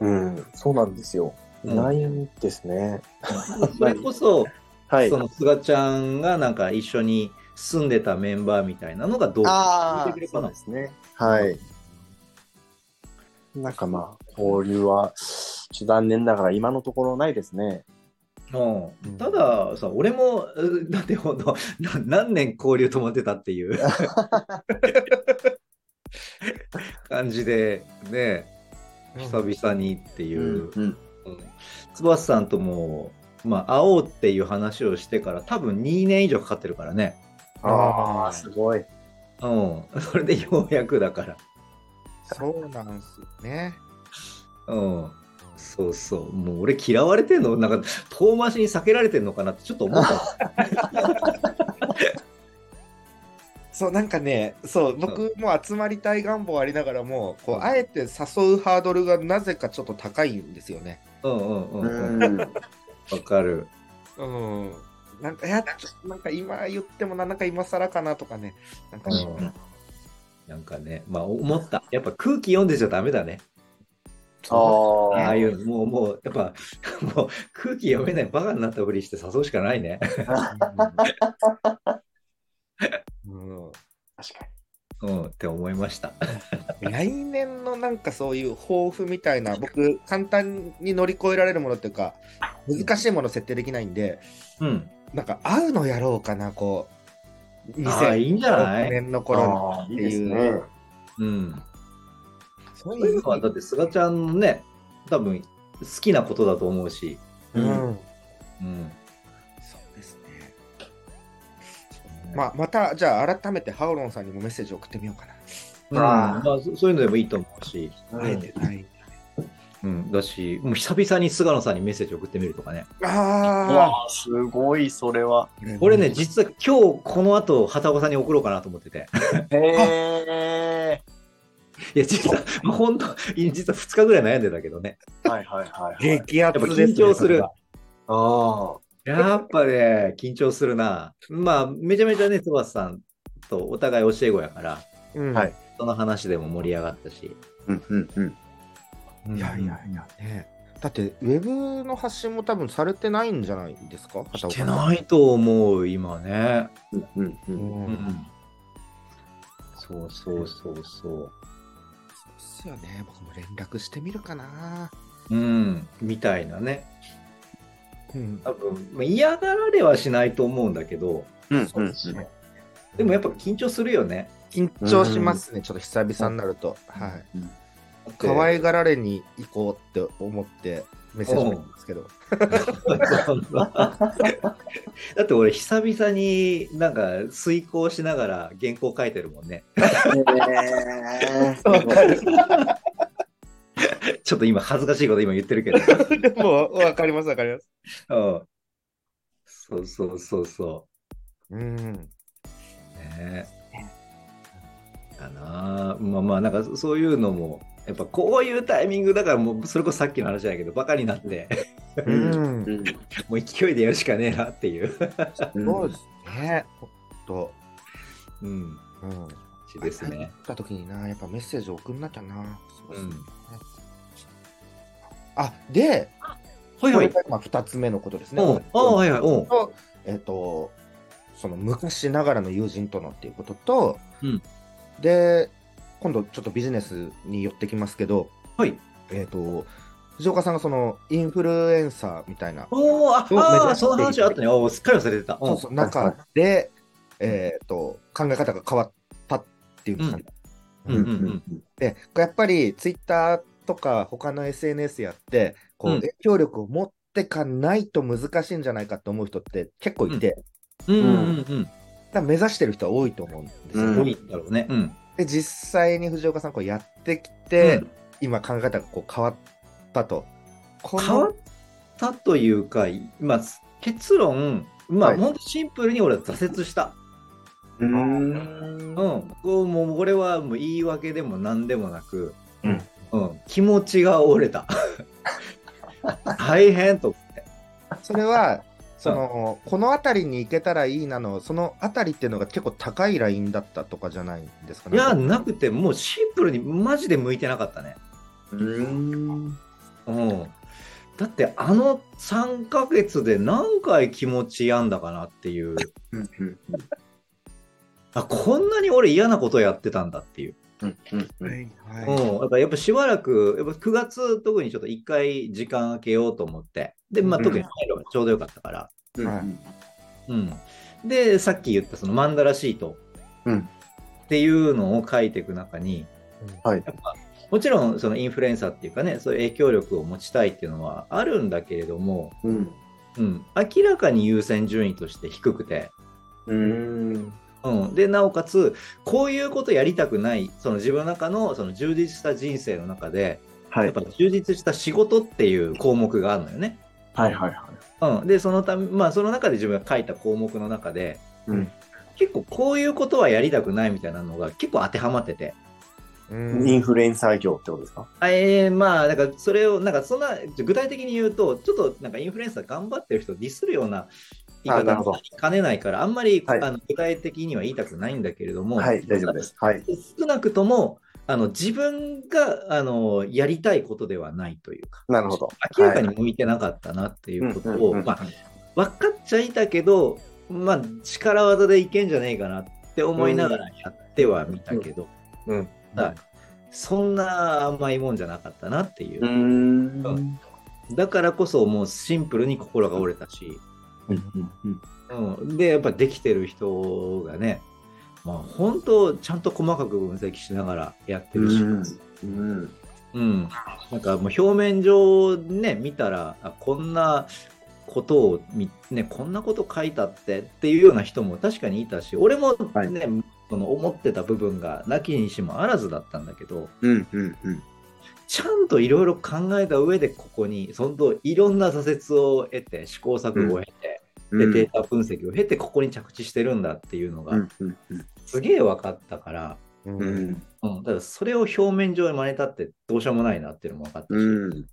うん。そうなんですよ。うんないんですね。それこそ、はいそ。の菅ちゃんがなんか一緒に住んでたメンバーみたいなのがどうああ聞いてくれ、かなそうですね。はい。なんかまあ、交流は、残念ながら今のところないですね。うん、たださ、俺も、う だってほんと、な何年交流止まってたっていう 感じで、ね、久々にっていう。うん。うん翼さんとも、まあ、会おうっていう話をしてから、多分2年以上かかってるからね。ああ、すごい。うん。それでようやくだから。そうなんですよね。うん。そうそう。もう俺嫌われてんの？なんか遠回しに避けられてんのかなってちょっと思った。そう、なんかね、そう、僕も集まりたい願望ありながらも、こう、あえて誘うハードルがなぜかちょっと高いんですよね。うんうんううんうん。わん。かる。うん。なんか、いや、ちょっとなんか今言ってもな、なんか今更かなとかね。なんか、うんなんかね、まあ思った。やっぱ空気読んでちゃダメだね。ああ。ああいうの、もう、もう、やっぱ、もう空気読めないバカになったふりして誘うしかないね。うん確かうん、って思いました。来年のなんかそういう抱負みたいな、僕、簡単に乗り越えられるものっていうか、難しいもの設定できないんで、うん。なんか会うのやろうかな、こう。ああ、いいんじゃない？2006年のに。頃にああ、いいですね。うん。そうそういうのは、だって、菅ちゃんのね、多分好きなことだと思うし。うん。うん。まあ、また、じゃあ、改めてハオロンさんにもメッセージ送ってみようかな。うん、あまあ、そそういうのでもいいと思うし、あえてない。うん、だし、もう久々に菅野さんにメッセージ送ってみるとかね。うあわあ、すごい、それは。あ。俺ね、実は今日この後、旗岡さんに送ろうかなと思ってて。へえ。いや、実は、まあ、本当、実は2日ぐらい悩んでたけどね。はいはいはい、はい。激アツです、緊張する。ああ。やっぱね、緊張するな。まあ、めちゃめちゃね、翼さんとお互い教え子やから、うんはいその話でも盛り上がったし。うんうんうん。いやいやいや、ね。だって、ウェブの発信も多分されてないんじゃないですか？してないと思う、今ね。うんうんう。うんん。うん。そうそうそうそう。そうっすよね。僕も連絡してみるかな。うん、みたいなね。うん。多分、まあ、嫌がられはしないと思うんだけど、うんそうですね。でもやっぱ緊張するよね。緊張しますね、ちょっと久々になると。はい。可愛がられに行こうって思ってメッセージもんですけど。だって俺久々になんか遂行しながら原稿書いてるもんね。ちょっと今恥ずかしいこと今言ってるけど。で も、わかります、わかります。うんそうそうそうそうん。う。ねかなまあまあなんかそういうのもやっぱこういうタイミングだからもうそれこそさっきの話だけどバカになってう。うんん。もう勢いでやるしかねえなっていう。そうですね。ほんと。うん。うん。ですね。入った時にな、やっぱメッセージ送んなきゃな。そうですねうんあ、で、はいはい。これが今2つ目のことですね。うん。ああ、はいはい。えっ、と、その昔ながらの友人とのっていうことと、うんで、今度ちょっとビジネスに寄ってきますけど、はい。えっ、と、藤岡さんがそのインフルエンサーみたいな、おお、ああその話あったね。おーすっかり忘れてた。そうそううん中で、えっ、と、考え方が変わったっていうんでで、やっぱりツイッターとか他の SNS やって、こう、うん影響力を持ってかないと難しいんじゃないかと思う人って結構いて、うんうんうんだから目指してる人は多いと思うんですよ、うんうん。多いんだろうね。うん。で、実際に藤岡さんこうやってきて、今考え方がこう変わったと。変わったというか、まあ、結論、まあ、はいほんとシンプルに俺は挫折した。うん。うん。もうこれはもう言い訳でも何でもなく、うんうん、気持ちが折れた。大変と思って。それは、その、この辺りに行けたらいいなの、その辺りっていうのが結構高いラインだったとかじゃないんですかね？いや、なくて、もうシンプルにマジで向いてなかったね。うん。うん。だって、あの3ヶ月で何回気持ち病んだかなっていう、うん。あ、こんなに俺嫌なことやってたんだっていう。うん。うん。はいはいうん。だからやっぱしばらく、やっぱ9月特にちょっと1回時間空けようと思って、で、まあうん特に入るのがちょうどよかったから。うん。うん。で、さっき言ったそのマンダラシートうんっていうのを書いていく中に、はい。やっぱもちろんそのインフルエンサーっていうかね、そういう影響力を持ちたいっていうのはあるんだけれども、うん。うん、明らかに優先順位として低くて、うん。うん、でなおかつこういうことやりたくないその自分の中のその充実した人生の中ではいやっ。ぱ充実した仕事っていう項目があるのよね。はいはいはい。うん、でそのためまあその中で自分が書いた項目の中で、うん結構こういうことはやりたくないみたいなのが結構当てはまってて。うんインフルエンサー業ってことですか？あえー、まあ、なんかそれを、なんかそんな、具体的に言うと、ちょっとなんかインフルエンサー頑張ってる人をディスるような言い方あなるほども兼ねないから、あんまり、はいあの具体的には言いたくないんだけれども、はい、大丈夫です。はい。少なくとも、あの自分があのやりたいことではないというか、なるほど。明らかに向いてなかったなっていうことを、うんうんうんまあ、分かっちゃいたけど、まあ、力技でいけんじゃねえかなって思いながらやってはみたけど、うん。はいそんな甘いもんじゃなかったなっていう。ん。だからこそもうシンプルに心が折れたし、うん。うん、でやっぱできてる人がね、まあ、本当ちゃんと細かく分析しながらやってるし、うん。うん、なんかもう表面上ね見たらあこんなことをみ、ね、こんなこと書いたってっていうような人も確かにいたし俺もね、はいその思ってた部分がなきにしもあらずだったんだけどうん。うん。うん。ちゃんといろいろ考えた上でここに本当いろんな挫折を得て試行錯誤を経て、でデータ分析を経てここに着地してるんだっていうのが。すげえ分かったから、うんうん。うん、ただそれを表面上に真似たってどうしようもないなっていうのも分かったし、うん。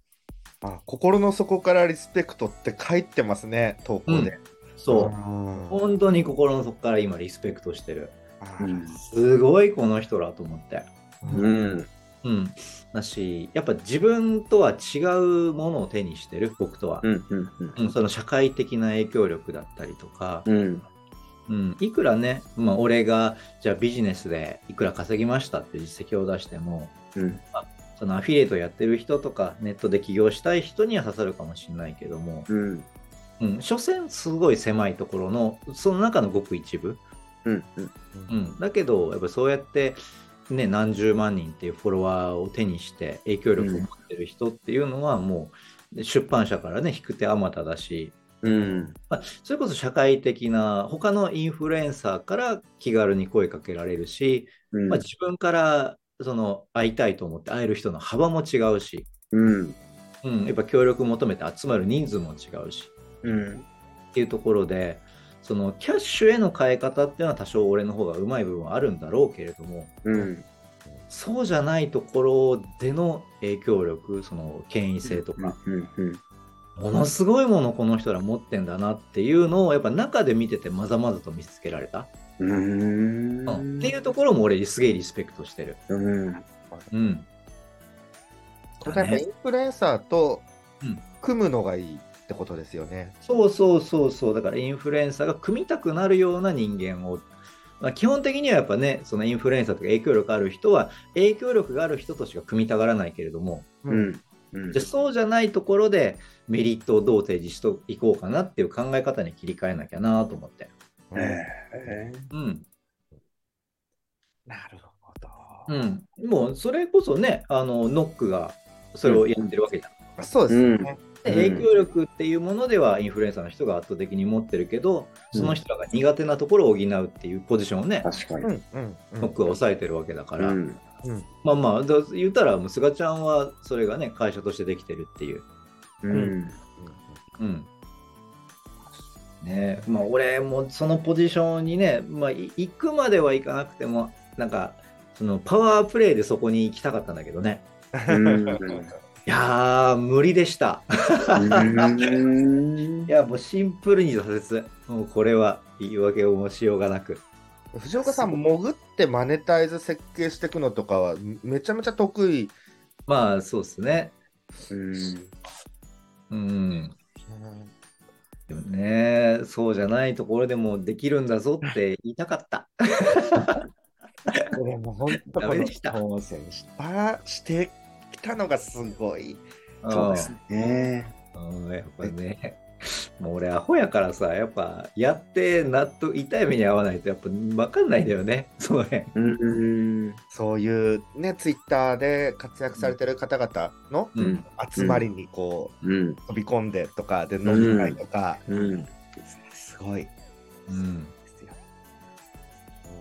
あ心の底からリスペクトって書いてますね、投稿で。そう、ん本当に心の底から今リスペクトしてる。すごいこの人らと思って。うん。うん。だし、やっぱ自分とは違うものを手にしてる、僕とは。うん。うん。うん、その社会的な影響力だったりとか、うん。うん、いくらね、まあ、俺がじゃあビジネスでいくら稼ぎましたって実績を出しても、うん。そのアフィリエイトやってる人とか、ネットで起業したい人には刺さるかもしれないけども、うん。うん、所詮すごい狭いところの、その中のごく一部。うん。うん、だけど、やっぱそうやって、ね、何十万人っていうフォロワーを手にして影響力を持ってる人っていうのはもう出版社からね引く手あまただし、うん。まあ、それこそ社会的な他のインフルエンサーから気軽に声かけられるし、うん。まあ、自分からその会いたいと思って会える人の幅も違うし、うん。うん、やっぱ協力求めて集まる人数も違うしうん。っていうところでそのキャッシュへの変え方っていうのは多少俺の方がうまい部分はあるんだろうけれどもうん。そうじゃないところでの影響力その権威性とか、うん。うん。ものすごいものこの人ら持ってんだなっていうのをやっぱ中で見ててまざまざと見つけられた、うん。うんっていうところも俺すげえリスペクトしてる。うん。うん。これやっぱインフルエンサーとうん組むのがいいってことですよね。そうそうそうそう。だからインフルエンサーが組みたくなるような人間を、まあ、基本的にはやっぱね、そのインフルエンサーとか影響力ある人は、影響力がある人としか組みたがらないけれども、うん。うんじゃあそうじゃないところでメリットをどう提示していこうかなっていう考え方に切り替えなきゃなと思って。うんええうん。なるほど。うん。もうそれこそね、あの、ノックがそれをやってるわけじゃん。そうですね。影響力っていうものではインフルエンサーの人が圧倒的に持ってるけど、その人らが苦手なところを補うっていうポジションをね、確かに。うんうんうんノックが抑えてるわけだから、うん。まあまあ、だ言ったら、菅ちゃんはそれがね、会社としてできてるっていう。うん。うん。ねまあ俺もそのポジションにね、まあい行くまではいかなくても、なんか、そのパワープレイでそこに行きたかったんだけどね。うん。いやー、無理でした。うん いや、もうシンプルに挫折。もうこれは言い訳をもしようがなく。藤岡さん、潜ってマネタイズ設計していくのとかはめちゃめちゃ得意。まあ、そうですね。うん。うん。でもね、そうじゃないところでもできるんだぞって言いたかった。これも本当ダメでしてきたのがすごい。そうですね。うん、やっぱね、もう俺、アホやからさ、やっぱやって納得、痛い目に遭わないと、やっぱ分かんないんだよね、その辺。うん。そういうね、ツイッターで活躍されてる方々のうん、集まりにこう、うん。飛び込んでとかで飲み会とか、うん。すごいうん、ですよ。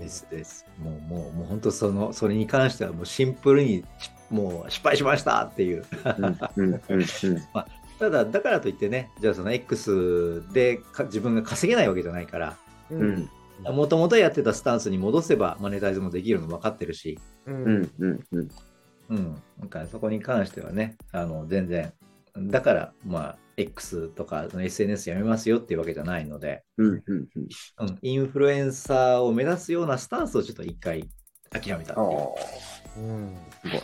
ですです。もう、もう、もう本当その、それに関しては、もうシンプルに、しもう失敗しましたっていう。ただ、だからといってね、じゃあその X でか自分が稼げないわけじゃないから。もともとやってたスタンスに戻せばマネタイズもできるの分かってるし、ううんん。うん。うん。うん、なんかそこに関してはね、あの全然、だから、まあ、X とかの SNS やめますよっていうわけじゃないので、うん。うん。うん、インフルエンサーを目指すようなスタンスをちょっと一回諦めたっていう。うんすごい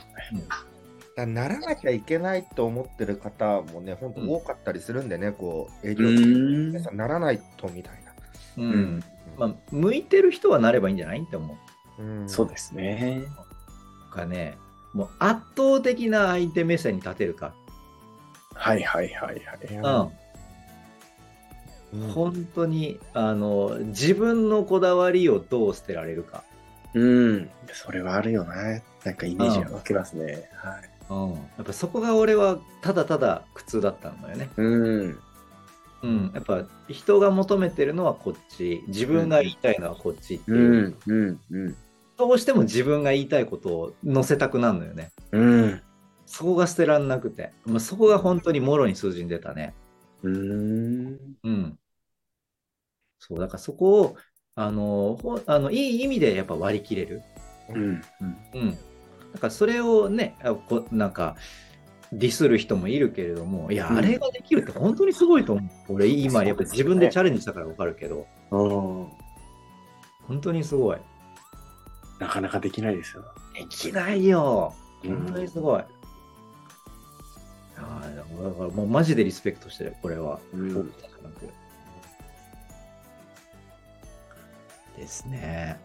だならなきゃいけないと思ってる方もね、本当多かったりするんでね、こう、営業うん皆さんならないとみたいな。うんうんまあ、向いてる人はなればいいんじゃない？って思う。うんそうですね。かね、もう圧倒的な相手目線に立てるか。はいはいはいはい。うん、うん本当にあの自分のこだわりをどう捨てられるか。うん。それはあるよな。なんかイメージが湧きますね。はい。うん、やっぱそこが俺はただただ苦痛だったんだよね。うん。うん、やっぱ人が求めてるのはこっち、自分が言いたいのはこっちっていう、うん。うん。うん。どうしても自分が言いたいことを載せたくなるのよね。うん。そこが捨てらんなくて、まあ、そこが本当にもろに数字に出たね。うん。うん。そう、だからそこを、あの、ほあのいい意味でやっぱ割り切れる。うん。うん。うん。だからそれをね、あこなんか、ディスる人もいるけれども、いや、うんあれができるって本当にすごいと思う。俺、今、やっぱ自分でチャレンジしたから分かるけど、うん。本当にすごい。なかなかできないですよ。できないよ。うん本当にすごい。ああ、だからもうマジでリスペクトしてる、これは。うん僕じゃなくですね。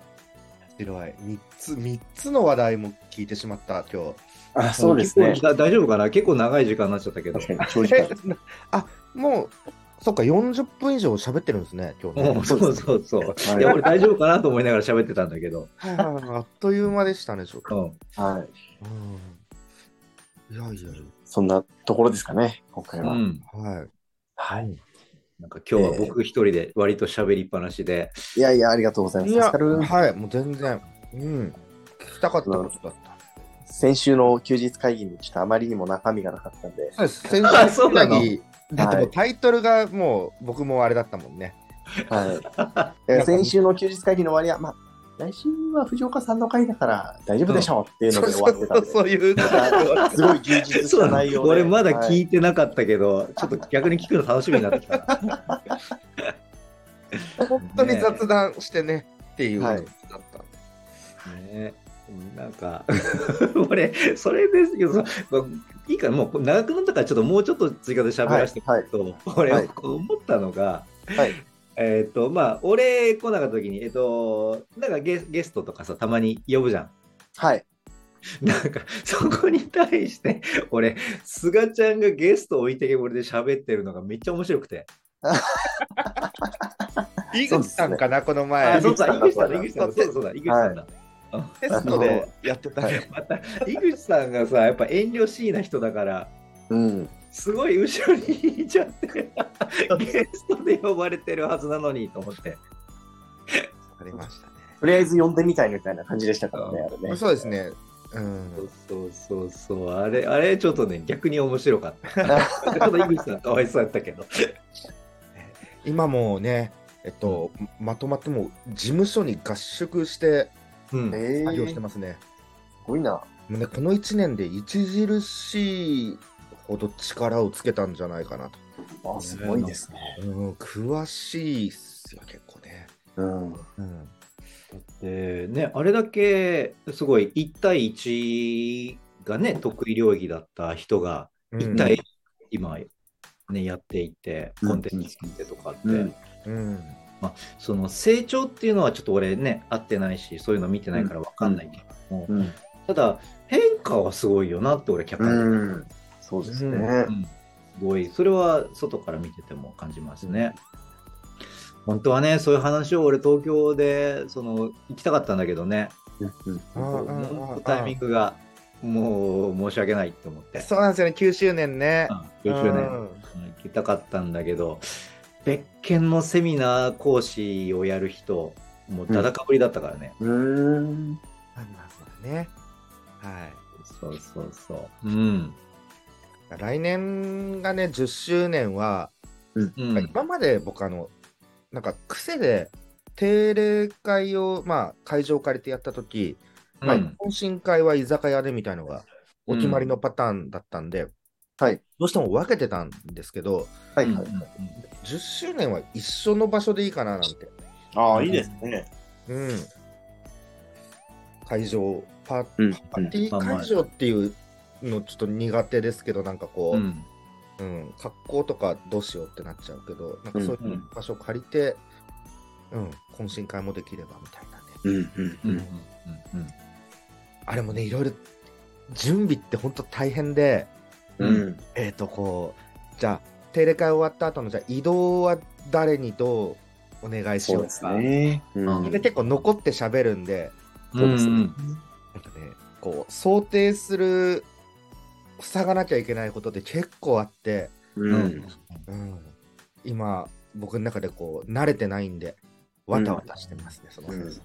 面白い。3つ、三つの話題も聞いてしまった、今日。あ、そうですね大丈夫かな？結構長い時間になっちゃったけど。確かに、長時間。あ、もう、そっか、40分以上喋ってるんですね、今日ね。うんそうそうそう。はいいや、俺大丈夫かなと思いながら喋ってたんだけど。はいはいはいあっという間でしたね、ちょっと。うん。はい。うん。いやいやいそんなところですかね、今回は。うん。や。はい。はい。なんか今日は僕一人で割と喋りっぱなしで。いやいや、ありがとうございます。いや、はい、もう全然。うん。聞きたかったことだった？先週の休日会議にちょっとあまりにも中身がなかったんで、そうです。先あ週そうなの？だってもうタイトルがもう僕もあれだったもんね。はい。先週の休日会議の終わりは、まあ、来週は藤岡さんの回だから大丈夫でしょうっていうので終わってたんで、そういうすごい充実した内容で。の俺まだ聞いいてなかったけど、ちょっと逆に聞くの楽しみになってきた。本当に雑談してねっていうはいだった。ねなんか、俺、それですけどさ、まあいいかな、もう長くなったから、ちょっともうちょっと追加で喋らせてくはい。ると、俺、はい思ったのが、はい。えっ、と、まあ、俺来なかった時に、えっ、と、なんかゲゲストとかさ、たまに呼ぶじゃん。はい。なんか、そこに対して、俺、菅ちゃんがゲスト置いてけぼりで喋ってるのがめっちゃ面白くて。井口さんかな、このあ、前。そうだ、井口さんだ、そう井口さんだ、そうそうだ、井口さんだ。テストでやってたね。また、井口さんがさ、やっぱ遠慮しいな人だから、うん。すごい後ろにいちゃって、ゲストで呼ばれてるはずなのにと思って。ありましたね。とりあえず呼んでみたいみたいな感じでしたからね、あれね。そうですね。うん。そうそうそう、あれ、あれちょっとね、逆に面白かった。ちょっと井口さんかわいそうやったけど。今もうね、えっと、まとまってもう事務所に合宿してうん。えー、作業してすますね。ごいな。もうね、この1年で著しいほど力をつけたんじゃないかなと。あ、すごいですね。うん、詳しいっすよ、結構ね。うん。うん。でね、あれだけすごい1対1がね、得意領域だった人が、1対1、今、ね、やっていて、うんコンテンツ作ってとかって、うんうん。その成長っていうのはちょっと俺ね、合ってないし、そういうの見てないから分かんないけども、うん。ただ、変化はすごいよなって俺、客観的にうん。そうですね。うんすごい、それは外から見てても感じますね。本当はね、そういう話を俺、東京でその行きたかったんだけどね、タイミングがもう申し訳ないって思って、そうなんですよね、9周年ね。9周年行きたかったんだけど、別件のセミナー講師をやる人、もうだだかぶりだったからね。うん。うん。まあまあね。はい。そうそうそう。うん。来年がね、10周年は、うん今まで僕あの、なんか癖で定例会を、まあ、会場を借りてやったとき、まあ、うん懇親会は居酒屋でみたいのがお決まりのパターンだったんで、はい。どうしても分けてたんですけど、はい。うんはい。10周年は一緒の場所でいいかななんて。ああ、いいですね。うん。会場、パうん。パーティー会場っていうのちょっと苦手ですけど、なんかこう、ううんん格好とかどうしようってなっちゃうけど、なんかそういう場所借りて、うん、懇親会もできればみたいなね。うん。うん。うんうんうんあれもね、いろいろ準備って本当大変で、うん。えっ、と、こう、じゃあ、定例会終わった後の、じゃあ移動は誰にどうお願いしそうですようか。ね。ううんんで、結構残って喋るんで、そうですね。なんかね、こう、想定する、塞がなきゃいけないことって結構あって、うん。うん、今、僕の中でこう、慣れてないんで、わたわたしてますね、そのうん先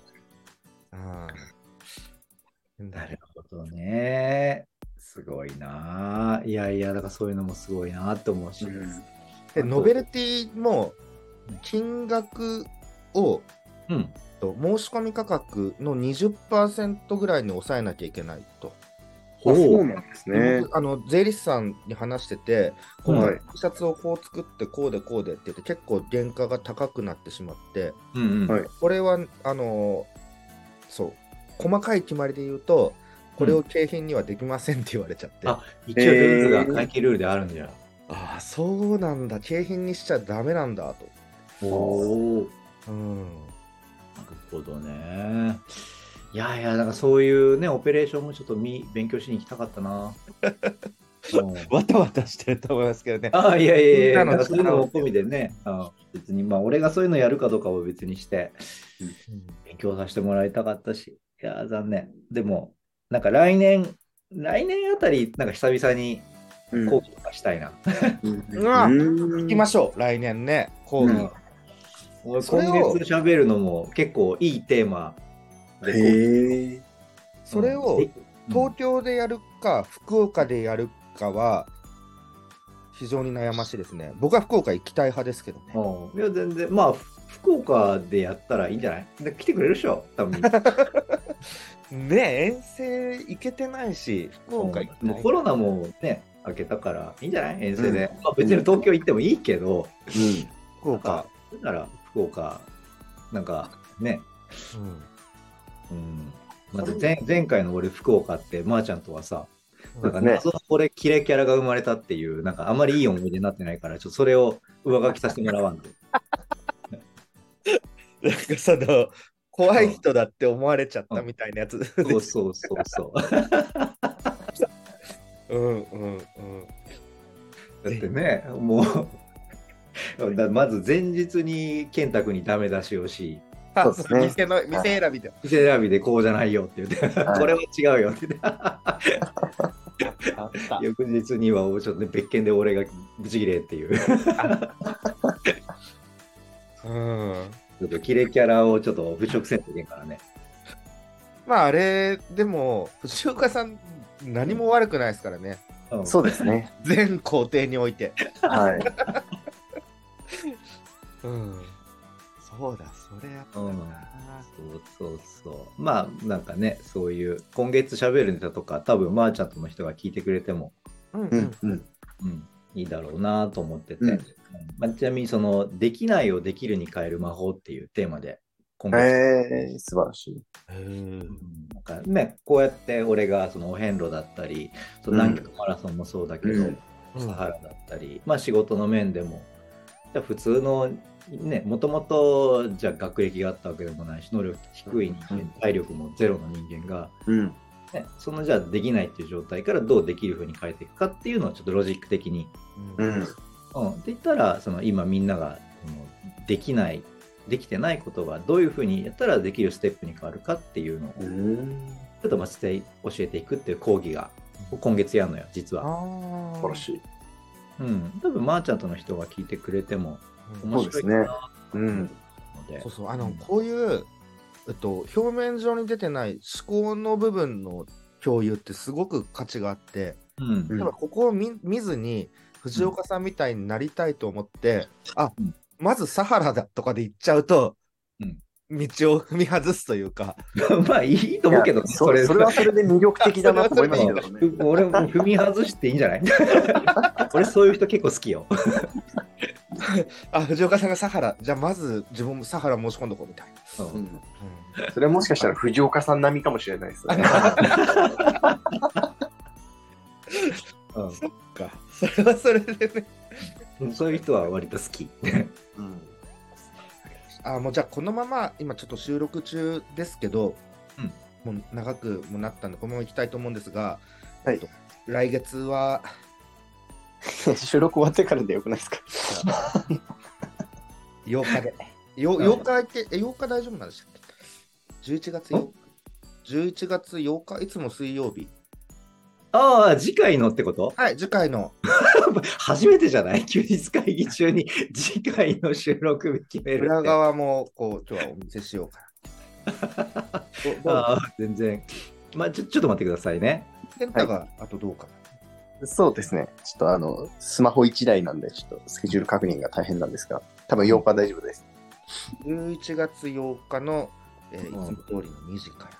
生。ああ。なるほどね。すごいな。いやいや、だからそういうのもすごいなって思うし。で、ノベルティも、金額をうん。と申し込み価格の20%ぐらいに抑えなきゃいけないと。あそうなんですね。僕あの税理士さんに話してて、このはい T シャツをこう作って、こうでこうでって言って、結構原価が高くなってしまって、うんうん。はいこれはあのそう細かい決まりで言うと、これを景品にはできませんって言われちゃって、あ、一応ルールが会計ルールであるんじゃ。ああ、そうなんだ、景品にしちゃダメなんだと。おお。うん、なるほどね。いやいや、なんかそういうね、オペレーションもちょっとみ勉強しに行きたかったな。う んわたわたしてると思いますけどね。ああ、いやいやいや、なんかそういうのも込みでね、あ別に、まあ、俺がそういうのやるかどうかは別にして、勉強させてもらいたかったし、いやー、残念。でも、なんか来年、来年あたり、なんか久々にうん講義とかしたいな。う行きましょう、来年ね、講義。うん今を月喋るのも結構いいテーマでへえ。それをうん。東京でやるか、福岡でやるかは、非常に悩ましいですね。僕は福岡行きたい派ですけどね。うんいや、全然、まあ、ふ福岡でやったらいいんじゃない？で来てくれるでしょ、多分。ねえ遠征行けてないし、福岡行きたい。もうコロナもね、明けたからいいんじゃない？遠征で。まあ、別に東京行ってもいいけど、福岡。だから福岡、なんかね、うんうん。まず前前回の俺、福岡って、まー、ちゃんとはさ、なんかね謎の俺、キレキャラが生まれたっていう、なんかあまりいい思い出になってないから、ちょっとそれを上書きさせてもらわんと。なんかその、怖い人だって思われちゃったみたいなやつ。そうそうそうそう。うんうんうん。だってね、もう、だまず前日に健太君にダメ出しをし、そうですね店の店選びで。店選びでこうじゃないよって言って、はいこれは違うよって言って、翌日にはちょっとね、別件で俺がブチギレっていう、うん。ちょっとキレキャラをちょっと払拭せんといけんからね。まああれ、でも、藤岡さん、何も悪くないですからね。うんそうですね。全工程において。はい。うん。そうだ、それやったうんな。そうそうそう。まあ、なんかね、そういう、今月喋るネタとか、多分、まーちゃんとの人が聞いてくれても、うんうんうん。うん、いいだろうなと思ってて、うんうんまあ、ちなみに、その、できないをできるに変える魔法っていうテーマで、今月、へえ、素晴らしい。なんかね、こうやって俺がそのお遍路だったり、その南極マラソンもそうだけど、うんサハラだったり、まあ仕事の面でも、じゃあ普通の、ね、もともとじゃあ学歴があったわけでもないし、能力低い人間、うん体力もゼロの人間が、うん。ね、そのじゃあできないっていう状態からどうできるふうに変えていくかっていうのをちょっとロジック的に。うん。うん、って言ったら、その今みんながそのできない、できてないことがどういうふうにやったらできるステップに変わるかっていうのをうん。ちょっとまあ教えていくっていう講義が今月やるのよ、実は。ああ。素晴らしい。うん。多分、まーちゃんとの人が聞いてくれてもうん面白いかなとうん。そう。そう、あの、うんこういう、えっと、表面上に出てない思考の部分の共有ってすごく価値があって、うん。うん例えばここを見見ずに、藤岡さんみたいになりたいと思って、あうんまずサハラだとかで言っちゃうと、うん道を踏み外すというか、まあ、いいと思うけどね、それそれはそれで魅力的だなと思いましたけどね。ふ 俺も踏み外していいんじゃない？俺そういう人結構好きよ。あ、藤岡さんがサハラ、じゃあまず自分もサハラ申し込んどこうみたいな。うんうんそれはもしかしたら藤岡さん並みかもしれないですね。そっか、それはそれでね。うんそういう人は割と好き。うんあもうじゃあこのまま今ちょっと収録中ですけど、もう長くもなったんでこのまま行きたいと思うんですが、はいえっと来月は 収録終わってからでよくないですか？8日で。ようん8日って、え8日大丈夫なんでしたっけ ?11 月8日。11月8日、いつも水曜日。ああ、次回のってこと？はい、次回の。初めてじゃない？休日会議中に次回の収録日決めるって。裏側もこう今日はお見せしようかな。どどう？ああ、全然。まあ、ちょちょっと待ってくださいね。健太があとどうかそうですね。ちょっとあの、スマホ1台なんで、ちょっとスケジュール確認が大変なんですが、多分8日大丈夫です。11月8日の、えーいつうんも通りの2時か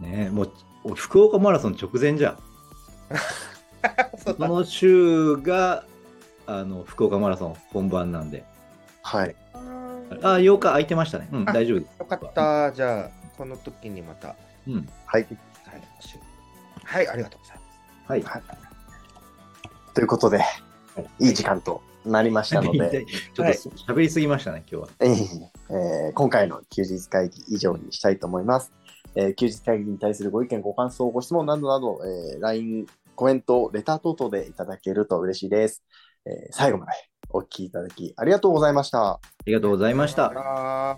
らねもう福岡マラソン直前じゃん。で。その週があの福岡マラソン本番なんで。はい。あ、8日空いてましたね。うん、あ大丈夫です。よかった。じゃあ、この時にまたうん。はい。はい、ありがとうございます。はい。はいということで、いい時間となりましたので、ちょっと喋りすぎましたね、今日は。えーえー今回の休日会議以上にしたいと思います。えー休日会議に対するご意見、ご感想、ご質問などなど、えー LINE、コメント、レター等々でいただけると嬉しいです。えー最後までお聞きいただきありがとうございました。ありがとうございました。